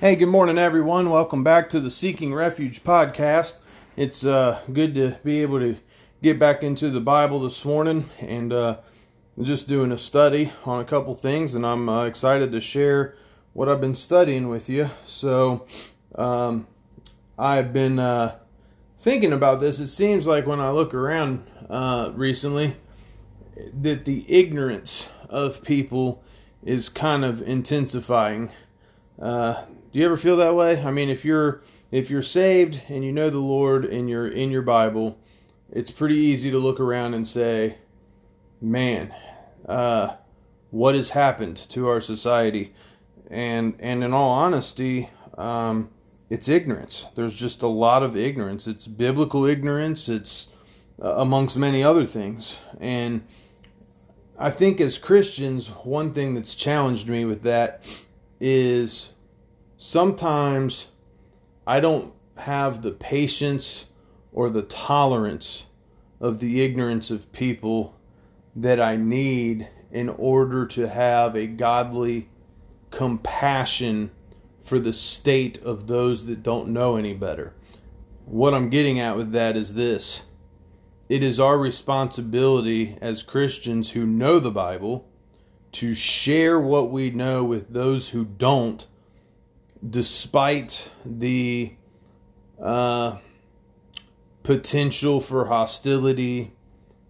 Hey, good morning, everyone. Welcome back to the Seeking Refuge podcast. It's uh, good to be able to get back into the Bible this morning and uh, just doing a study on a couple things, and I'm uh, excited to share what I've been studying with you. So, um, I've been uh, thinking about this. It seems like when I look around uh, recently, that the ignorance of people is kind of intensifying. Uh, do you ever feel that way? I mean, if you're if you're saved and you know the Lord and you're in your Bible, it's pretty easy to look around and say, "Man, uh, what has happened to our society?" And and in all honesty, um, it's ignorance. There's just a lot of ignorance. It's biblical ignorance. It's uh, amongst many other things. And I think as Christians, one thing that's challenged me with that is sometimes I don't have the patience or the tolerance of the ignorance of people that I need in order to have a godly compassion for the state of those that don't know any better. What I'm getting at with that is this it is our responsibility as Christians who know the Bible to share what we know with those who don't despite the uh, potential for hostility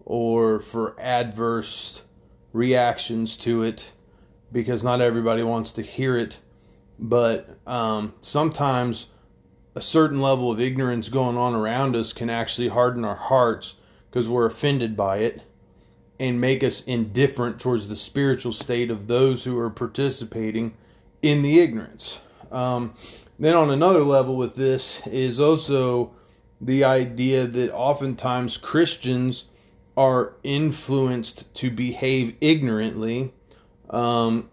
or for adverse reactions to it, because not everybody wants to hear it. But um, sometimes a certain level of ignorance going on around us can actually harden our hearts because we're offended by it and make us indifferent towards the spiritual state of those who are participating in the ignorance. Um, then, on another level, with this is also the idea that oftentimes Christians are influenced to behave ignorantly, um,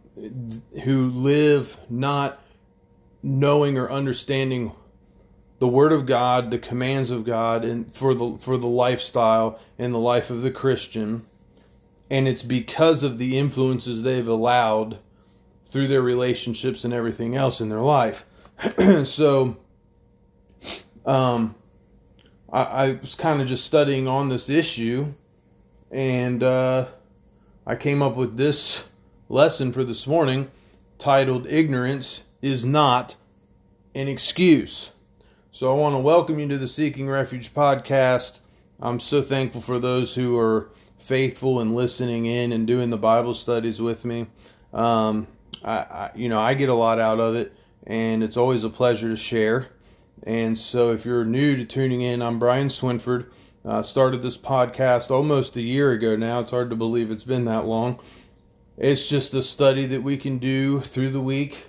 who live not knowing or understanding the word of God, the commands of God, and for the for the lifestyle and the life of the Christian, and it's because of the influences they've allowed through their relationships and everything else in their life. so, um, I, I was kind of just studying on this issue, and uh, I came up with this lesson for this morning titled Ignorance is Not an Excuse. So, I want to welcome you to the Seeking Refuge podcast. I'm so thankful for those who are faithful and listening in and doing the Bible studies with me. Um, I, I, you know I get a lot out of it, and it's always a pleasure to share. And so, if you're new to tuning in, I'm Brian Swinford. Uh, started this podcast almost a year ago now. It's hard to believe it's been that long. It's just a study that we can do through the week,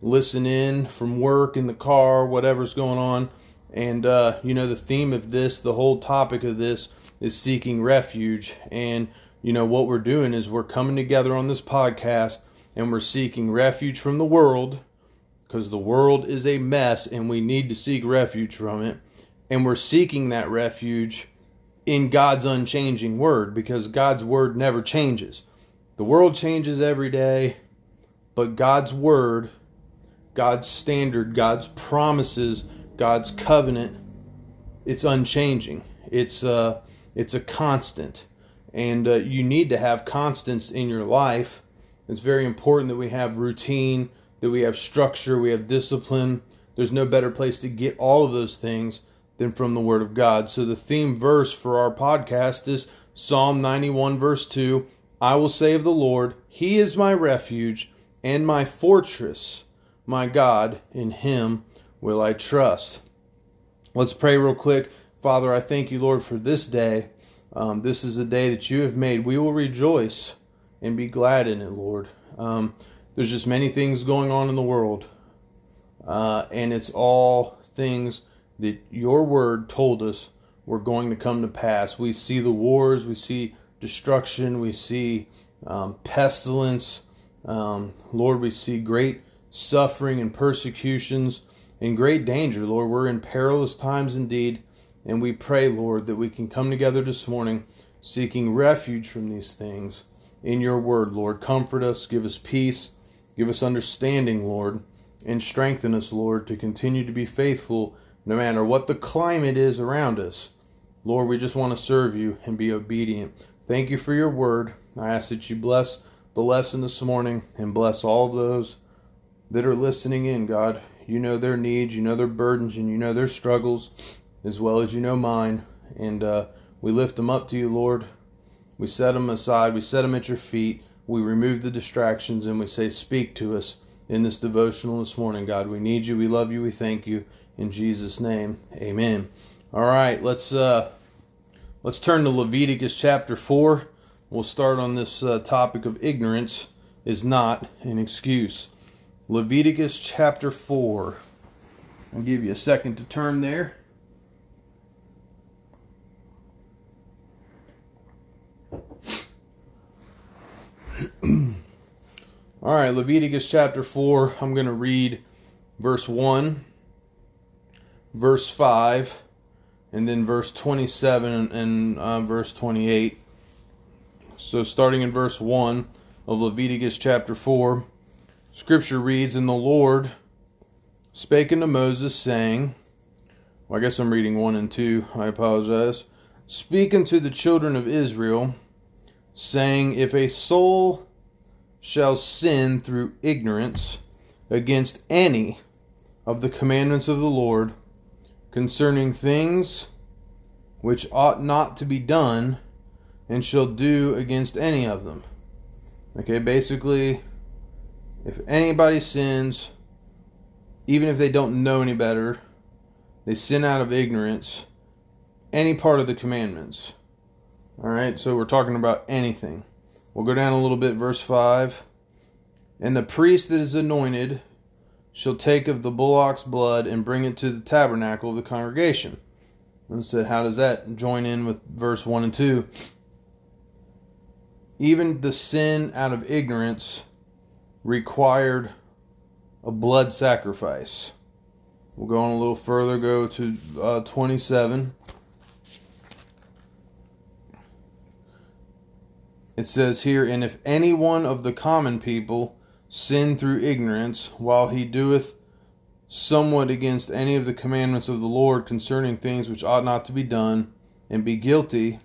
listen in from work, in the car, whatever's going on. And, uh, you know, the theme of this, the whole topic of this is seeking refuge. And, you know, what we're doing is we're coming together on this podcast and we're seeking refuge from the world because the world is a mess and we need to seek refuge from it. And we're seeking that refuge in God's unchanging word because God's word never changes. The world changes every day, but God's word, God's standard, God's promises, God's covenant, it's unchanging. It's uh it's a constant. And uh, you need to have constants in your life it's very important that we have routine, that we have structure, we have discipline. There's no better place to get all of those things than from the Word of God. So the theme verse for our podcast is Psalm 91, verse 2 I will of the Lord, He is my refuge and my fortress, my God, in Him will I trust. Let's pray real quick. Father, I thank you, Lord, for this day. Um, this is a day that you have made. We will rejoice and be glad in it, Lord. Um, there's just many things going on in the world, uh, and it's all things that your word told us were going to come to pass. We see the wars, we see destruction, we see um, pestilence. Um, Lord, we see great suffering and persecutions and great danger. Lord, we're in perilous times indeed, and we pray, Lord, that we can come together this morning seeking refuge from these things in your word, Lord. Comfort us, give us peace, give us understanding, Lord. and strengthen us, Lord, to continue to be faithful no matter what the climate is around us. Lord, we just want to serve you and be obedient. Thank you for your word. I ask that you bless the lesson this morning and bless all those that are listening in, God. You know their needs, you know their burdens, and you know their struggles as well as you know mine. And uh, we lift them up to you, Lord. We set them aside, we set them at your feet. We remove the distractions and we say, Speak to us in this devotional this morning, God. We need you, we love you, we thank you. In Jesus' name, amen. All right, let's uh, let's turn to Leviticus chapter 4. We'll start on this uh, topic of ignorance is not an excuse. Leviticus chapter 4. I'll give you a second to turn there. All right, Leviticus chapter 4. I'm going to read verse 1, verse 5, and then verse 27 and uh, verse 28. So, starting in verse 1 of Leviticus chapter 4, scripture reads, And the Lord spake unto Moses, saying, well, I guess I'm reading 1 and 2. I apologize. Speak unto the children of Israel, saying, If a soul shall sin through ignorance against any of the commandments of the Lord concerning things which ought not to be done, and shall do against any of them. Okay, basically, if anybody sins, even if they don't know any better, they sin out of ignorance, any part of the commandments. All right, so we're talking about anything. We'll go down a little bit, verse 5. And the priest that is anointed shall take of the bullock's blood and bring it to the tabernacle of the congregation. And said, how does that join in with verse 1 and 2? Even the sin out of ignorance required a blood sacrifice. We'll go on a little further, go to uh, 27. It says here, And if any one of the common people sin through ignorance, while he doeth somewhat against any of the commandments of the Lord concerning things which ought not to be done, and be guilty,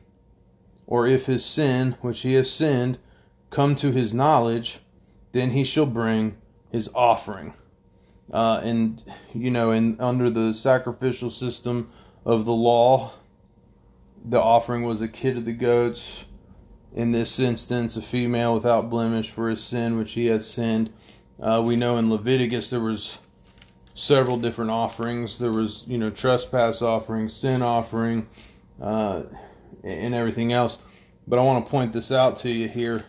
or if his sin, which he has sinned, come to his knowledge, then he shall bring his offering. Uh, and you know, and under the sacrificial system of the law, the offering was a kid of the goats in this instance, a female without blemish for his sin which he had sinned. Uh, we know in Leviticus there was several different offerings. There was, you know, trespass offering, sin offering, uh, and everything else. But I want to point this out to you here,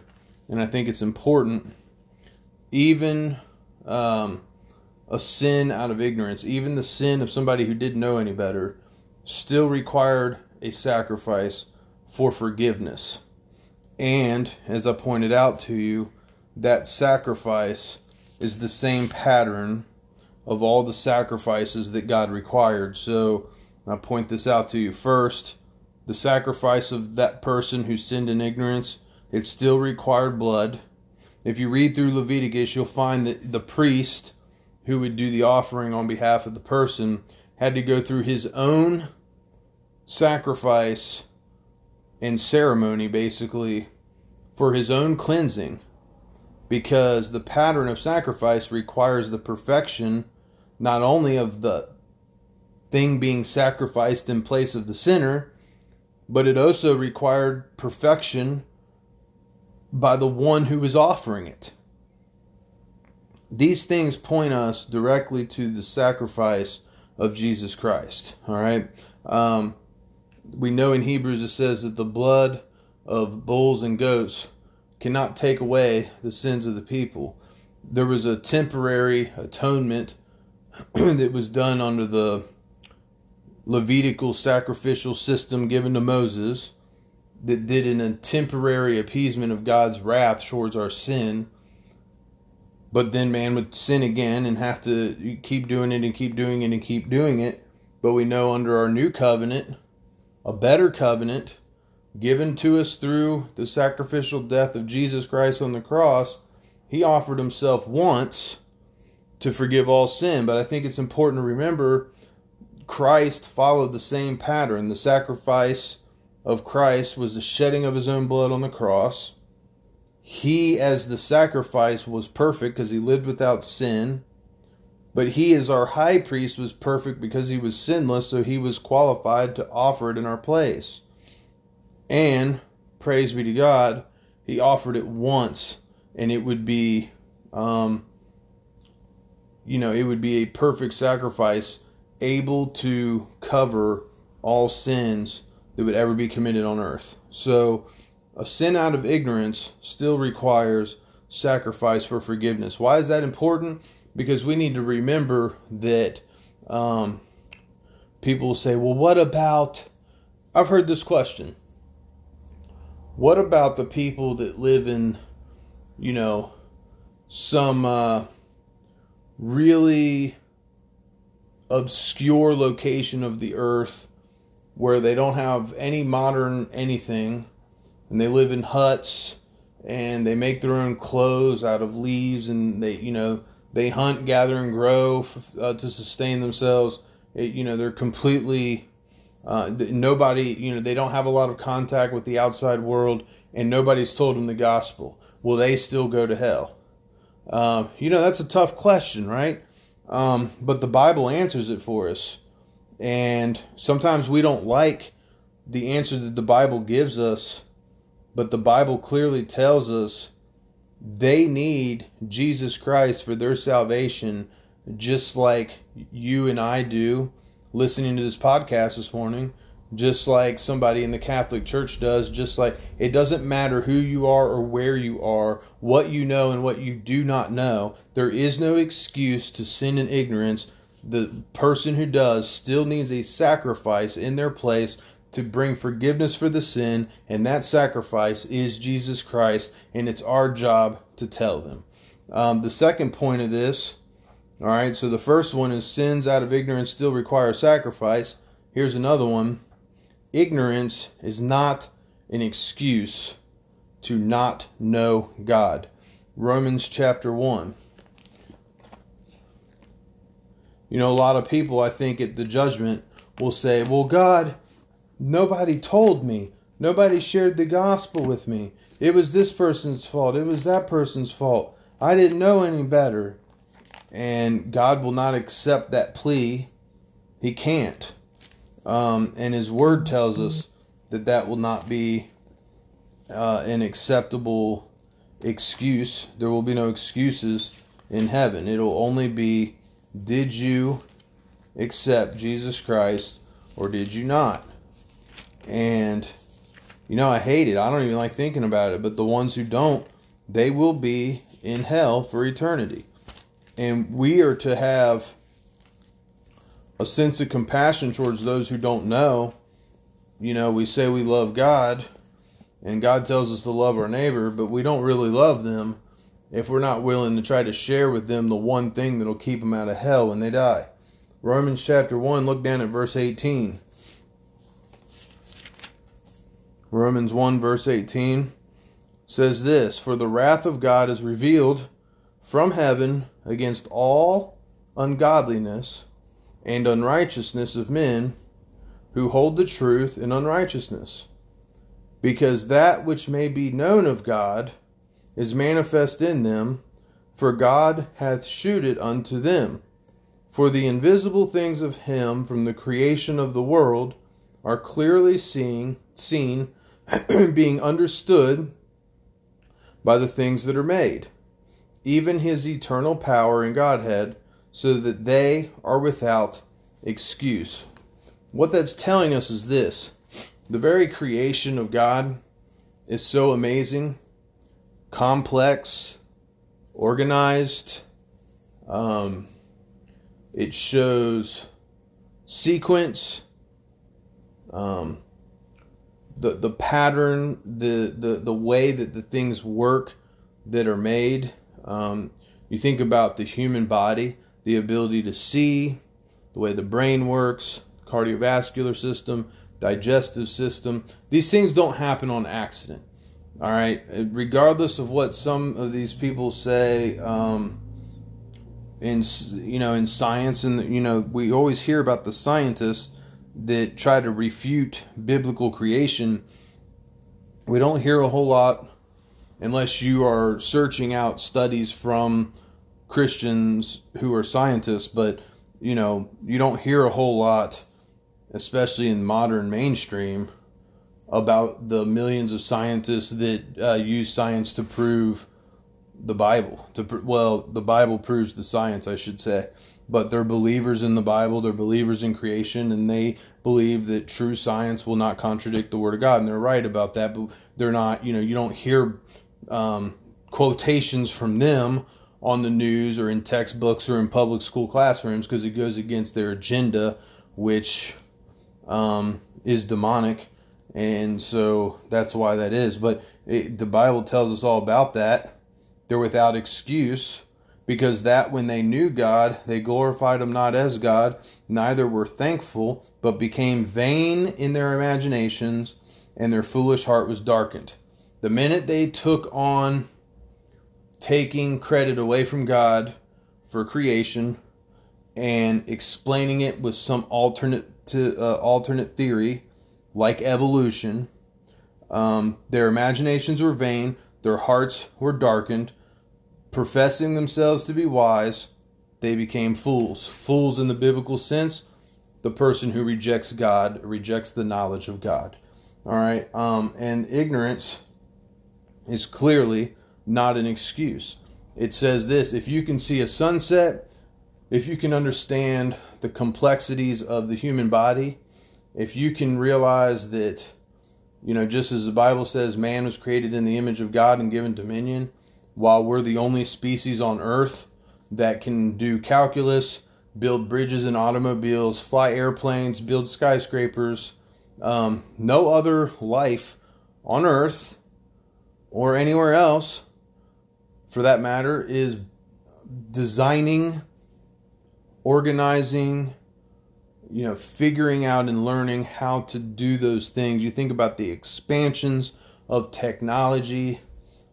and I think it's important. Even um, a sin out of ignorance, even the sin of somebody who didn't know any better, still required a sacrifice for forgiveness. And as I pointed out to you, that sacrifice is the same pattern of all the sacrifices that God required. So I point this out to you first. The sacrifice of that person who sinned in ignorance, it still required blood. If you read through Leviticus, you'll find that the priest who would do the offering on behalf of the person had to go through his own sacrifice and ceremony basically for his own cleansing because the pattern of sacrifice requires the perfection not only of the thing being sacrificed in place of the sinner but it also required perfection by the one who was offering it. These things point us directly to the sacrifice of Jesus Christ all right? Um, we know in Hebrews it says that the blood of bulls and goats cannot take away the sins of the people. There was a temporary atonement that was done under the Levitical sacrificial system given to Moses that did an temporary appeasement of God's wrath towards our sin. But then man would sin again and have to keep doing it and keep doing it and keep doing it. But we know under our new covenant, a better covenant given to us through the sacrificial death of Jesus Christ on the cross, he offered himself once to forgive all sin. But I think it's important to remember Christ followed the same pattern. The sacrifice of Christ was the shedding of his own blood on the cross. He, as the sacrifice, was perfect because he lived without sin. But he, as our high priest, was perfect because he was sinless, so he was qualified to offer it in our place. And, praise be to God, he offered it once, and it would be, um, you know, it would be a perfect sacrifice, able to cover all sins that would ever be committed on earth. So, a sin out of ignorance still requires sacrifice for forgiveness. Why is that important? Because we need to remember that um, people say, well, what about. I've heard this question. What about the people that live in, you know, some uh, really obscure location of the earth where they don't have any modern anything and they live in huts and they make their own clothes out of leaves and they you know they hunt gather and grow uh, to sustain themselves. It, you know they're completely uh, nobody you know they don't have a lot of contact with the outside world and nobody's told them the gospel. Will they still go to hell? Uh, you know that's a tough question right? Um, but the bible answers it for us. And sometimes we don't like the answer that the Bible gives us, but the Bible clearly tells us they need Jesus Christ for their salvation, just like you and I do listening to this podcast this morning, just like somebody in the Catholic Church does, just like it doesn't matter who you are or where you are, what you know and what you do not know. There is no excuse to sin in ignorance the person who does still needs a sacrifice in their place to bring forgiveness for the sin, and that sacrifice is Jesus Christ, and it's our job to tell them. Um, the second point of this, all right, so the first one is sins out of ignorance still require sacrifice. Here's another one ignorance is not an excuse to not know God. Romans chapter 1. You know, a lot of people, I think, at the judgment will say, Well, God, nobody told me. Nobody shared the gospel with me. It was this person's fault. It was that person's fault. I didn't know any better. And God will not accept that plea. He can't. Um, and His Word tells us that that will not be uh, an acceptable excuse. There will be no excuses in heaven. It'll only be did you accept Jesus Christ or did you not? And, you know, I hate it. I don't even like thinking about it. But the ones who don't, they will be in hell for eternity. And we are to have a sense of compassion towards those who don't know. You know, we say we love God, and God tells us to love our neighbor, but we don't really love them if we're not willing to try to share with them the one thing that'll keep them out of hell when they die. Romans chapter 1, look down at verse 18. Romans 1, verse 18 says this For the wrath of God is revealed from heaven against all ungodliness and unrighteousness of men who hold the truth in unrighteousness. Because that which may be known of God is manifest in them, for God hath shewed it unto them. For the invisible things of him from the creation of the world are clearly seen, seen being understood by the things that are made, even his eternal power and Godhead, so that they are without excuse. What that's telling us is this the very creation of God is so amazing complex, organized. Um, it shows sequence, um, the the pattern, the, the the way that the things work that are made. Um, you think about the human body, the ability to see, the way the brain works, cardiovascular system, digestive system. These things don't happen on accident. All right, regardless of what some of these people say, um, in you know in science and you know we always hear about the scientists that try to refute biblical creation we don't hear a whole lot unless you are searching out studies from Christians who are scientists, but you know, you don't hear a whole lot, especially in modern mainstream, about the millions of scientists that uh, use science to prove the Bible. To pr- well, the Bible proves the science, I should say. But they're believers in the Bible. They're believers in creation, and they believe that true science will not contradict the Word of God, and they're right about that. But they're not. You know, you don't hear um, quotations from them on the news or in textbooks or in public school classrooms because it goes against their agenda, which um, is demonic. And so that's why that is. But it, the Bible tells us all about that. They're without excuse because that when they knew God, they glorified Him not as God, neither were thankful, but became vain in their imaginations, and their foolish heart was darkened. The minute they took on taking credit away from God for creation and explaining it with some alternate to uh, alternate theory like evolution, um, their imaginations were vain, their hearts were darkened. Professing themselves to be wise, they became fools. Fools in the biblical sense, the person who rejects God, rejects the knowledge of God. All right, um, and ignorance is clearly not an excuse. It says this if you can see a sunset, if you can understand the complexities of the human body, if you can realize that, you know, just as the Bible says, man was created in the image of God and given dominion, while we're the only species on earth that can do calculus, build bridges and automobiles, fly airplanes, build skyscrapers, um, no other life on earth or anywhere else for that matter is designing organizing you know figuring out and learning how to do those things. You think about the expansions of technology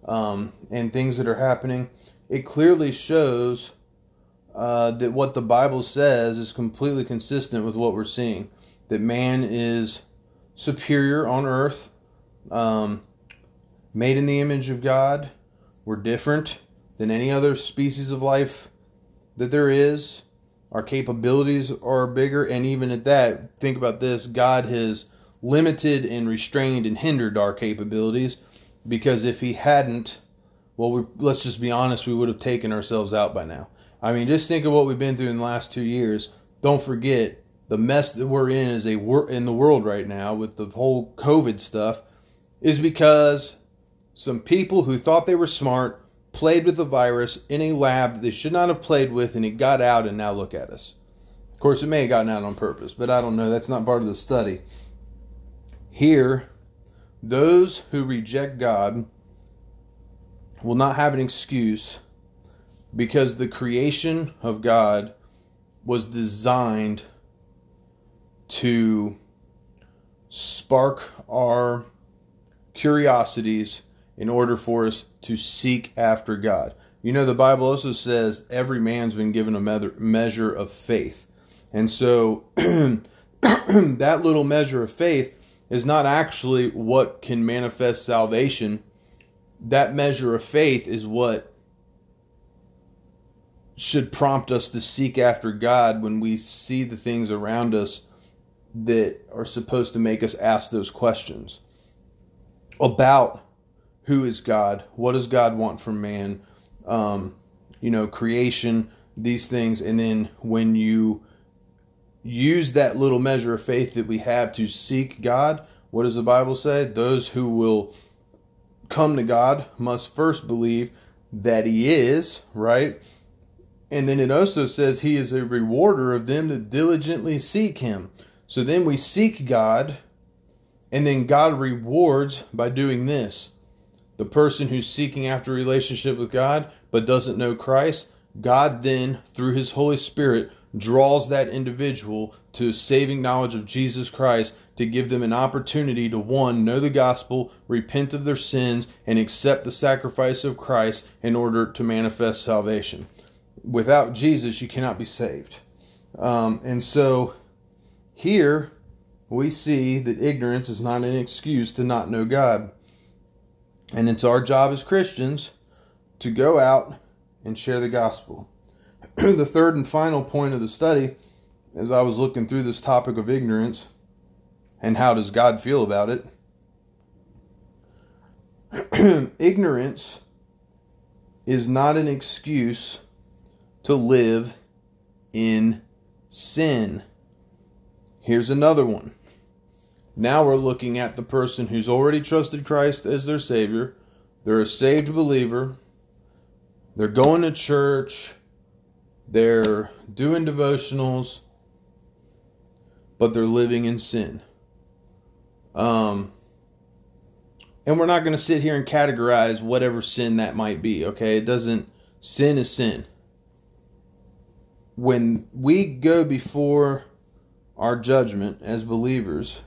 um, and things that are happening. It clearly shows uh, that what the bible says is completely consistent with what we're seeing that man is superior on earth um, made in the image of God. We're different than any other species of life that there is. Our capabilities are bigger, and even at that, think about this God has limited and restrained and hindered our capabilities because if He hadn't, well, we, let's just be honest, we would have taken ourselves out by now. I mean, just think of what we've been through in the last two years. Don't forget the mess that we're in is a in the world right now with the whole COVID stuff is because some people who thought they were smart played with the virus in a lab that they should not have played with, and it got out, and now look at us. Of course, it may have gotten out on purpose, but I don't know. That's not part of the study. Here, those who reject God will not have an excuse because the creation of God was designed to spark our curiosities in order for us to seek after God. You know, the Bible also says every man's been given a measure of faith. And so that little measure of faith is not actually what can manifest salvation. That measure of faith is what should prompt us to seek after God when we see the things around us that are supposed to make us ask those questions about who is God? What does God want from man? Um, you know, creation, these things. And then when you use that little measure of faith that we have to seek God, what does the Bible say? Those who will come to God must first believe that He is, right? And then it also says He is a rewarder of them that diligently seek Him. So then we seek God, and then God rewards by doing this the person who's seeking after a relationship with God but doesn't know Christ, God then, through His Holy Spirit, draws that individual to saving knowledge of Jesus Christ to give them an opportunity to one, know the gospel, repent of their sins, and accept the sacrifice of Christ in order to manifest salvation. without Jesus, you cannot be saved. Um, and so here we see that ignorance is not an excuse to not know God. And it's our job as Christians to go out and share the gospel. the third and final point of the study, as I was looking through this topic of ignorance and how does God feel about it, ignorance is not an excuse to live in sin. Here's another one. Now we're looking at the person who's already trusted Christ as their Savior. They're a saved believer. They're going to church. They're doing devotionals. But they're living in sin. Um, and we're not going to sit here and categorize whatever sin that might be, okay? It doesn't, sin is sin. When we go before our judgment as believers,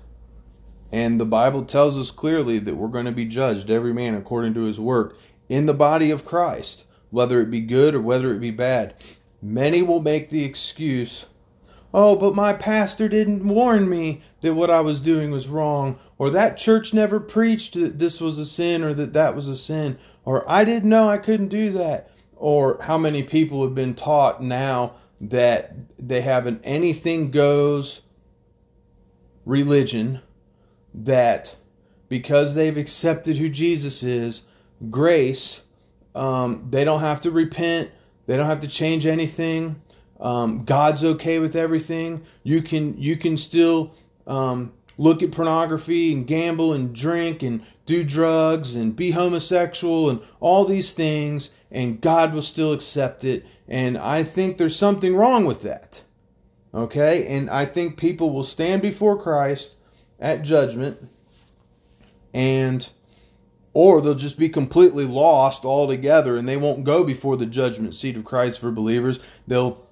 and the Bible tells us clearly that we're going to be judged, every man according to his work, in the body of Christ, whether it be good or whether it be bad. Many will make the excuse, oh, but my pastor didn't warn me that what I was doing was wrong, or that church never preached that this was a sin or that that was a sin, or I didn't know I couldn't do that. Or how many people have been taught now that they have an anything goes religion that because they've accepted who Jesus is, grace, um, they don't have to repent, they don't have to change anything. Um, God's okay with everything. You can you can still um, look at pornography and gamble and drink and do drugs and be homosexual and all these things, and God will still accept it. And I think there's something wrong with that. Okay? And I think people will stand before Christ at judgment and or they'll just be completely lost altogether and they won't go before the judgment seat of Christ for believers. They'll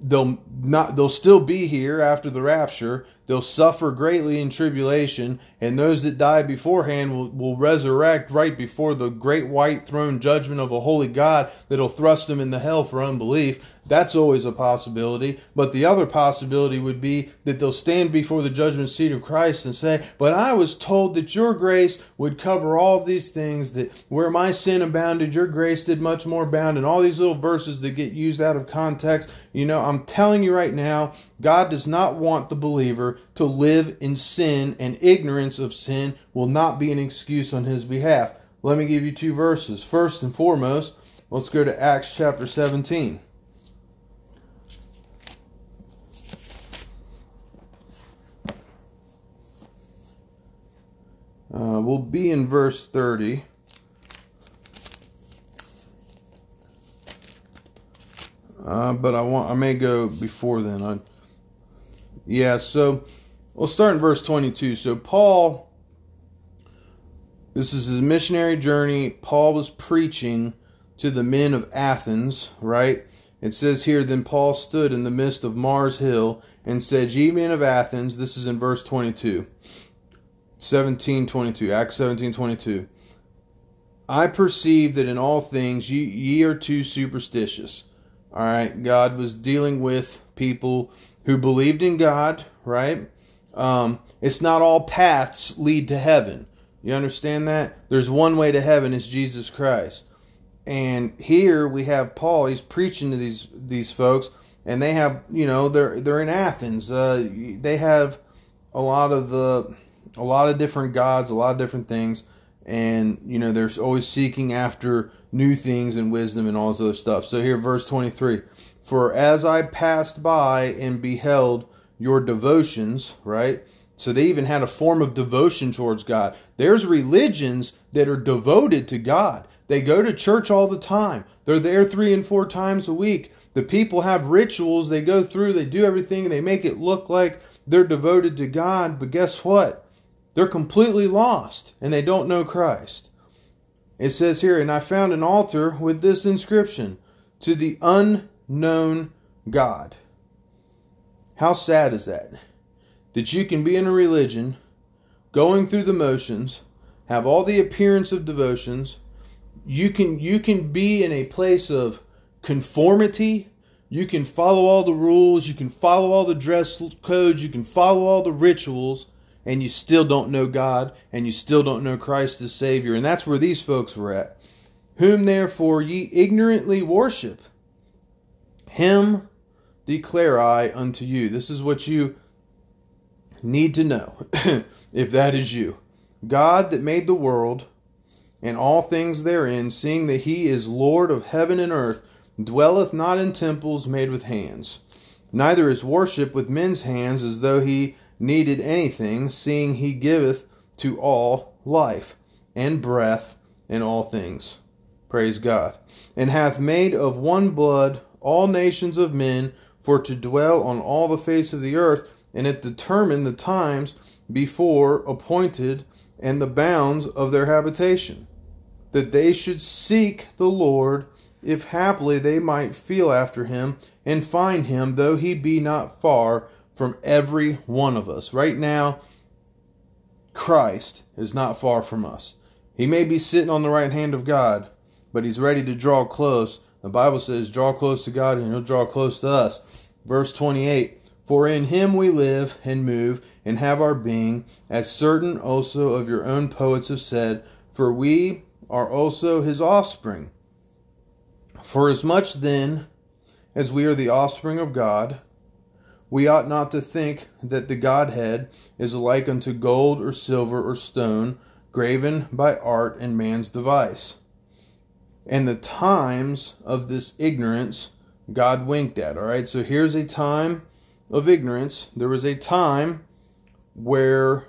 they'll not they'll still be here after the rapture they'll suffer greatly in tribulation and those that die beforehand will, will resurrect right before the great white throne judgment of a holy god that'll thrust them into hell for unbelief that's always a possibility. But the other possibility would be that they'll stand before the judgment seat of Christ and say, But I was told that your grace would cover all of these things, that where my sin abounded, your grace did much more abound. And all these little verses that get used out of context. You know, I'm telling you right now, God does not want the believer to live in sin, and ignorance of sin will not be an excuse on his behalf. Let me give you two verses. First and foremost, let's go to Acts chapter 17. Uh, we'll be in verse 30. Uh, but I want I may go before then. I, yeah, so we'll start in verse 22. So Paul, this is his missionary journey. Paul was preaching to the men of Athens, right? It says here, then Paul stood in the midst of Mars Hill and said, Ye men of Athens, this is in verse 22. 1722 acts 1722 i perceive that in all things ye, ye are too superstitious all right god was dealing with people who believed in god right? Um, it's not all paths lead to heaven. You understand that? There's one way to heaven is jesus christ. And here we have paul he's preaching to these these folks and they have you know they're they're in athens. Uh, they have a lot of the a lot of different gods, a lot of different things, and you know they're always seeking after new things and wisdom and all this other stuff. So here, verse twenty-three: For as I passed by and beheld your devotions, right? So they even had a form of devotion towards God. There's religions that are devoted to God. They go to church all the time. They're there three and four times a week. The people have rituals they go through, they do everything, and they make it look like they're devoted to God. But guess what? They're completely lost and they don't know Christ. It says here, and I found an altar with this inscription to the unknown God. How sad is that? That you can be in a religion, going through the motions, have all the appearance of devotions, you can you can be in a place of conformity. You can follow all the rules, you can follow all the dress codes, you can follow all the rituals, and you still don't know God and you still don't know Christ as Savior. And that's where these folks were at. Whom therefore ye ignorantly worship, him declare I unto you. This is what you need to know, if that is you. God that made the world and all things therein, seeing that he is Lord of heaven and earth, dwelleth not in temples made with hands, neither is worship with men's hands as though he needed anything, seeing he giveth to all life and breath and all things. Praise God. And hath made of one blood all nations of men for to dwell on all the face of the earth, and it determined the times before appointed and the bounds of their habitation, that they should seek the Lord, if haply they might feel after him and find him, though he be not far from every one of us. Right now, Christ is not far from us. He may be sitting on the right hand of God, but he's ready to draw close. The Bible says, draw close to God and he'll draw close to us. Verse 28 For in him we live and move and have our being, as certain also of your own poets have said, for we are also his offspring. For as much then as we are the offspring of God, we ought not to think that the Godhead is like unto gold or silver or stone, graven by art and man's device. And the times of this ignorance God winked at. All right, so here's a time of ignorance. There was a time where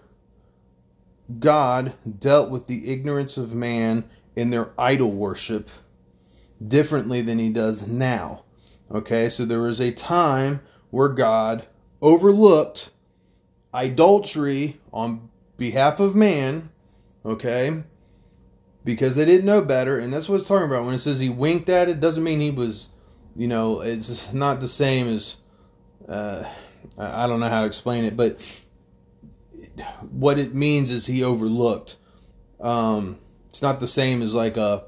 God dealt with the ignorance of man in their idol worship differently than he does now. Okay, so there was a time where God overlooked adultery on behalf of man, okay, because they didn't know better, and that's what it's talking about. When it says he winked at it, doesn't mean he was, you know, it's not the same as, uh, I don't know how to explain it, but what it means is he overlooked. Um, it's not the same as like a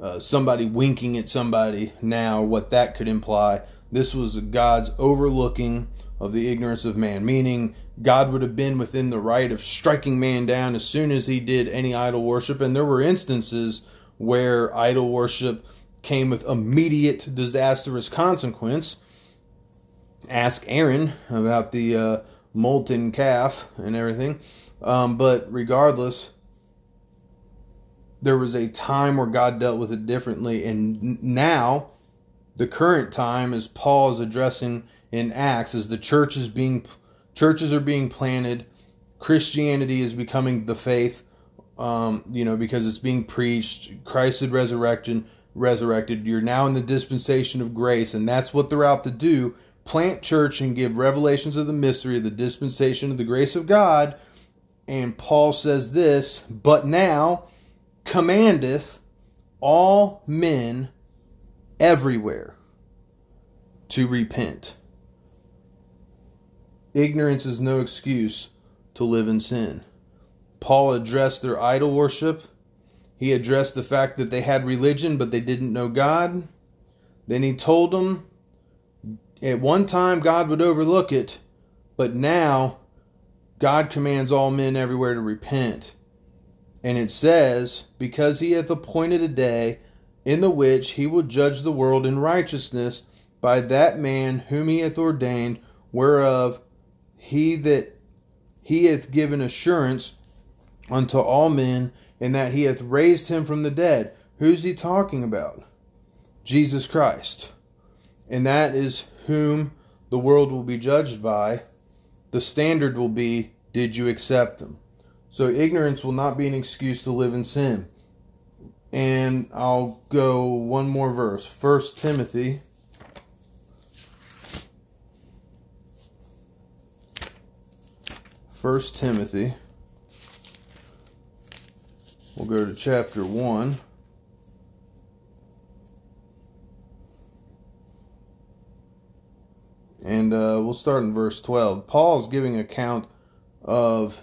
uh, somebody winking at somebody now. What that could imply. This was God's overlooking of the ignorance of man, meaning God would have been within the right of striking man down as soon as he did any idol worship. And there were instances where idol worship came with immediate disastrous consequence. Ask Aaron about the uh, molten calf and everything. Um, but regardless, there was a time where God dealt with it differently, and now the current time as Paul is addressing in Acts as the church is being churches are being planted, Christianity is becoming the faith, um, you know, because it's being preached. Christ had resurrected, resurrected. You're now in the dispensation of grace, and that's what they're out to do: plant church and give revelations of the mystery of the dispensation of the grace of God. And Paul says this, but now commandeth all men everywhere to repent. Ignorance is no excuse to live in sin. Paul addressed their idol worship. He addressed the fact that they had religion but they didn't know God. Then he told them at one time God would overlook it, but now God commands all men everywhere to repent. And it says, Because he hath appointed a day in the which he will judge the world in righteousness by that man whom he hath ordained, whereof he that he hath given assurance unto all men, and that he hath raised him from the dead. Who's he talking about? Jesus Christ. And that is whom the world will be judged by. The standard will be, did you accept him? So ignorance will not be an excuse to live in sin. And I'll go one more verse. First Timothy First Timothy. We'll go to chapter 1. And uh, we'll start in verse 12. Paul's giving account of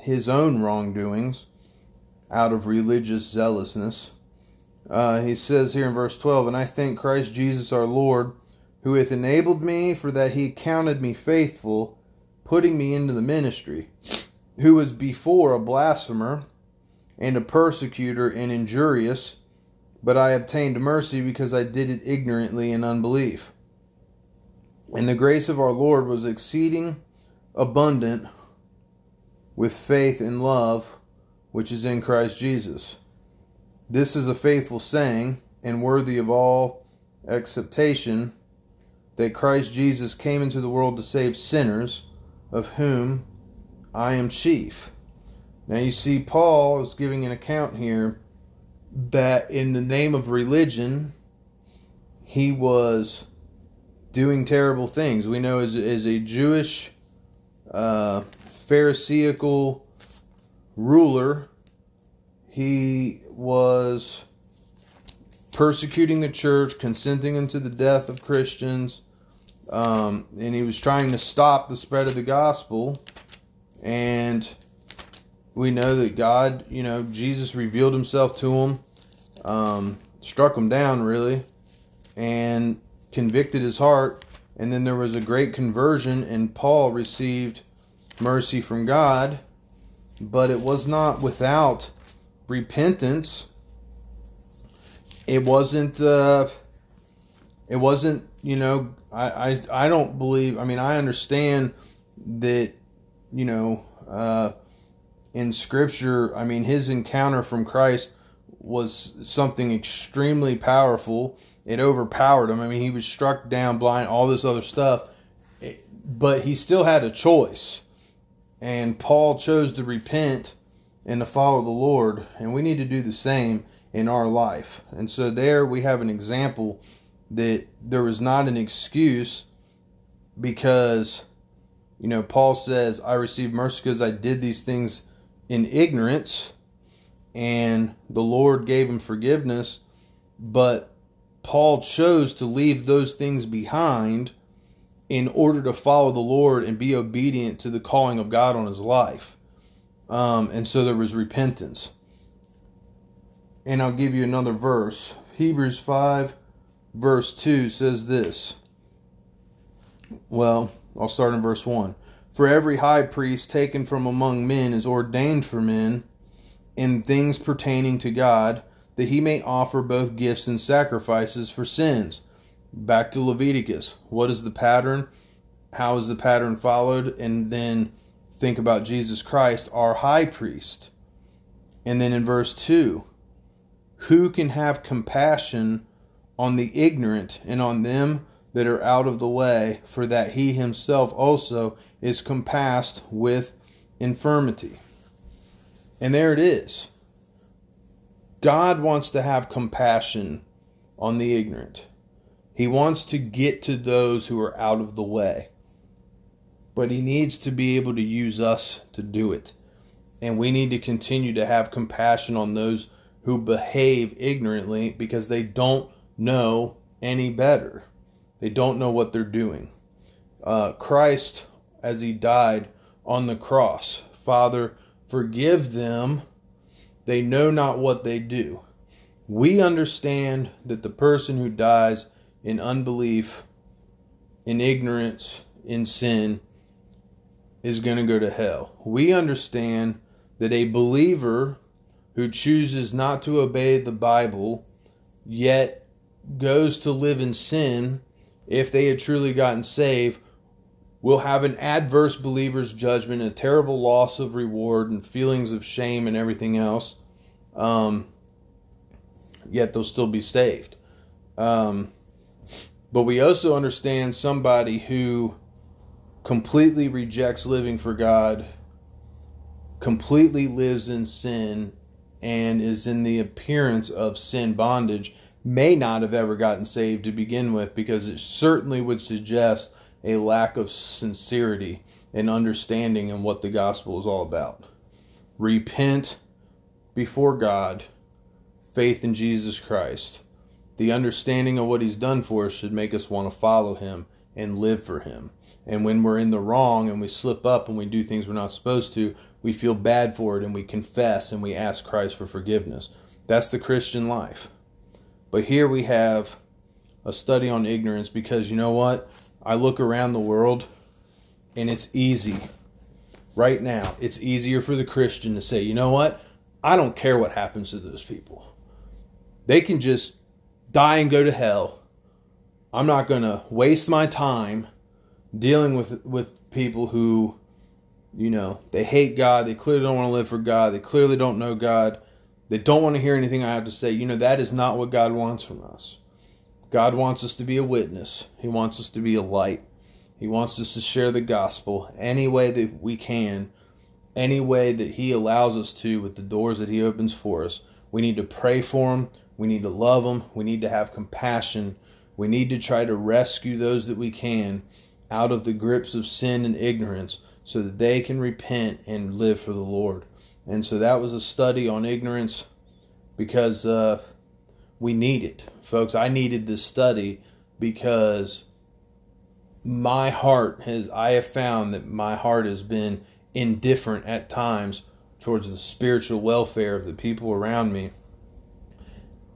his own wrongdoings out of religious zealousness. Uh, he says here in verse 12, And I thank Christ Jesus our Lord, who hath enabled me, for that he counted me faithful, putting me into the ministry, who was before a blasphemer and a persecutor and injurious, but I obtained mercy because I did it ignorantly in unbelief. And the grace of our Lord was exceeding abundant with faith and love which is in Christ Jesus. This is a faithful saying and worthy of all acceptation that Christ Jesus came into the world to save sinners, of whom I am chief. Now you see, Paul is giving an account here that in the name of religion, he was doing terrible things. We know as, as a Jewish uh, Pharisaical ruler, he was persecuting the church, consenting unto the death of Christians, um, and he was trying to stop the spread of the gospel. And we know that God, you know, Jesus revealed himself to him, um, struck him down, really, and convicted his heart. And then there was a great conversion, and Paul received mercy from God, but it was not without repentance. It wasn't. Uh, it wasn't. You know, I, I I don't believe. I mean, I understand that. You know, uh, in Scripture, I mean, his encounter from Christ was something extremely powerful. It overpowered him. I mean, he was struck down blind, all this other stuff, but he still had a choice and Paul chose to repent and to follow the Lord, and we need to do the same in our life. And so there we have an example that there was not an excuse because you know Paul says I received mercy because I did these things in ignorance and the Lord gave him forgiveness but Paul chose to leave those things behind in order to follow the Lord and be obedient to the calling of God on his life. Um, and so there was repentance. And I'll give you another verse. Hebrews 5, verse 2 says this. Well, I'll start in verse 1. For every high priest taken from among men is ordained for men in things pertaining to God, that he may offer both gifts and sacrifices for sins back to Leviticus. What is the pattern? How is the pattern followed? And then think about Jesus Christ, our high priest. And then in verse 2, who can have compassion on the ignorant and on them that are out of the way, for that he himself also is compassed with infirmity? And there it is. God wants to have compassion on the ignorant. He wants to get to those who are out of the way. But he needs to be able to use us to do it. And we need to continue to have compassion on those who behave ignorantly because they don't know any better. They don't know what they're doing. Uh, Christ, as he died on the cross, Father, forgive them. They know not what they do. We understand that the person who dies in unbelief, in ignorance, in sin, is going to go to hell. We understand that a believer who chooses not to obey the Bible, yet goes to live in sin, if they had truly gotten saved, will have an adverse believer's judgment, a terrible loss of reward, and feelings of shame and everything else. Um, yet they'll still be saved. Um, but we also understand somebody who completely rejects living for God, completely lives in sin, and is in the appearance of sin bondage may not have ever gotten saved to begin with because it certainly would suggest a lack of sincerity and understanding in what the gospel is all about. Repent before God, faith in Jesus Christ the understanding of what he's done for us should make us want to follow him and live for him. And when we're in the wrong and we slip up and we do things we're not supposed to, we feel bad for it and we confess and we ask Christ for forgiveness. That's the Christian life. But here we have a study on ignorance because you know what? I look around the world and it's easy. Right now, it's easier for the Christian to say, you know what? I don't care what happens to those people. They can just die and go to hell. I'm not going to waste my time dealing with with people who you know, they hate God, they clearly don't want to live for God, they clearly don't know God. They don't want to hear anything I have to say. You know, that is not what God wants from us. God wants us to be a witness. He wants us to be a light. He wants us to share the gospel any way that we can, any way that He allows us to with the doors that He opens for us. We need to pray for them. We need to love them. We need to have compassion. We need to try to rescue those that we can out of the grips of sin and ignorance so that they can repent and live for the Lord. And so that was a study on ignorance because uh, we need it. Folks, I needed this study because my heart has I have found that my heart has been indifferent at times towards the spiritual welfare of the people around me.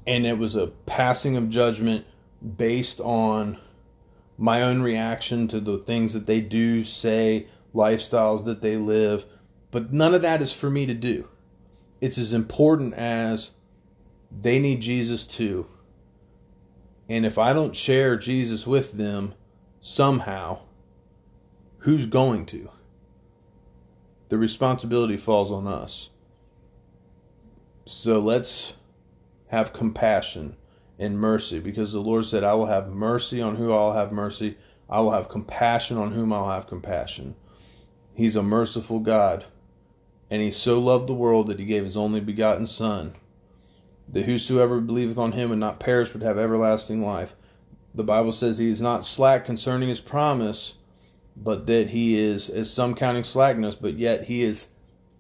And it was a passing of judgment based on my own reaction to the things that they do, say, lifestyles that they live. But none of that is for me to do. It's as important as they need Jesus too. And if I don't share Jesus with them somehow, who's going to? The responsibility falls on us. So let's have compassion and mercy because the Lord said, I will have mercy on who I'll have mercy. I will have compassion on whom I'll have compassion. He's a merciful God. And he so loved the world that he gave his only begotten Son, that whosoever believeth on him and not perish but have everlasting life. The Bible says he is not slack concerning his promise, but that he is, as some counting slackness, but yet he is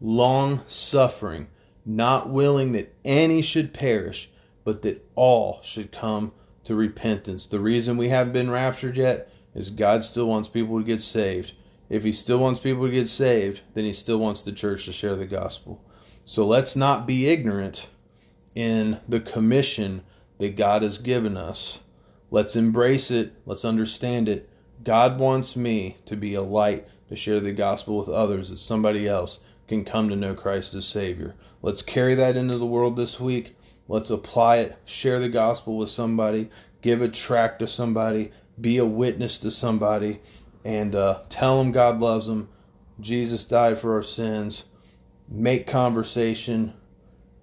long suffering, not willing that any should perish, but that all should come to repentance. The reason we haven't been raptured yet is God still wants people to get saved. If he still wants people to get saved, then he still wants the church to share the gospel. So let's not be ignorant in the commission that God has given us. Let's embrace it. Let's understand it. God wants me to be a light to share the gospel with others that somebody else can come to know Christ as Savior. Let's carry that into the world this week. Let's apply it. Share the gospel with somebody. Give a tract to somebody. Be a witness to somebody and uh, tell them God loves them. Jesus died for our sins. Make conversation.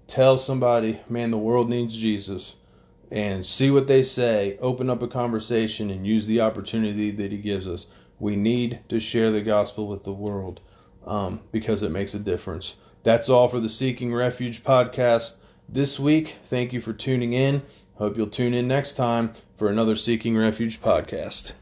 Tell somebody, man, the world needs Jesus. And see what they say. Open up a conversation and use the opportunity that He gives us. We need to share the gospel with the world um, because it makes a difference. That's all for the Seeking Refuge podcast this week. Thank you for tuning in. Hope you'll tune in next time for another Seeking Refuge podcast.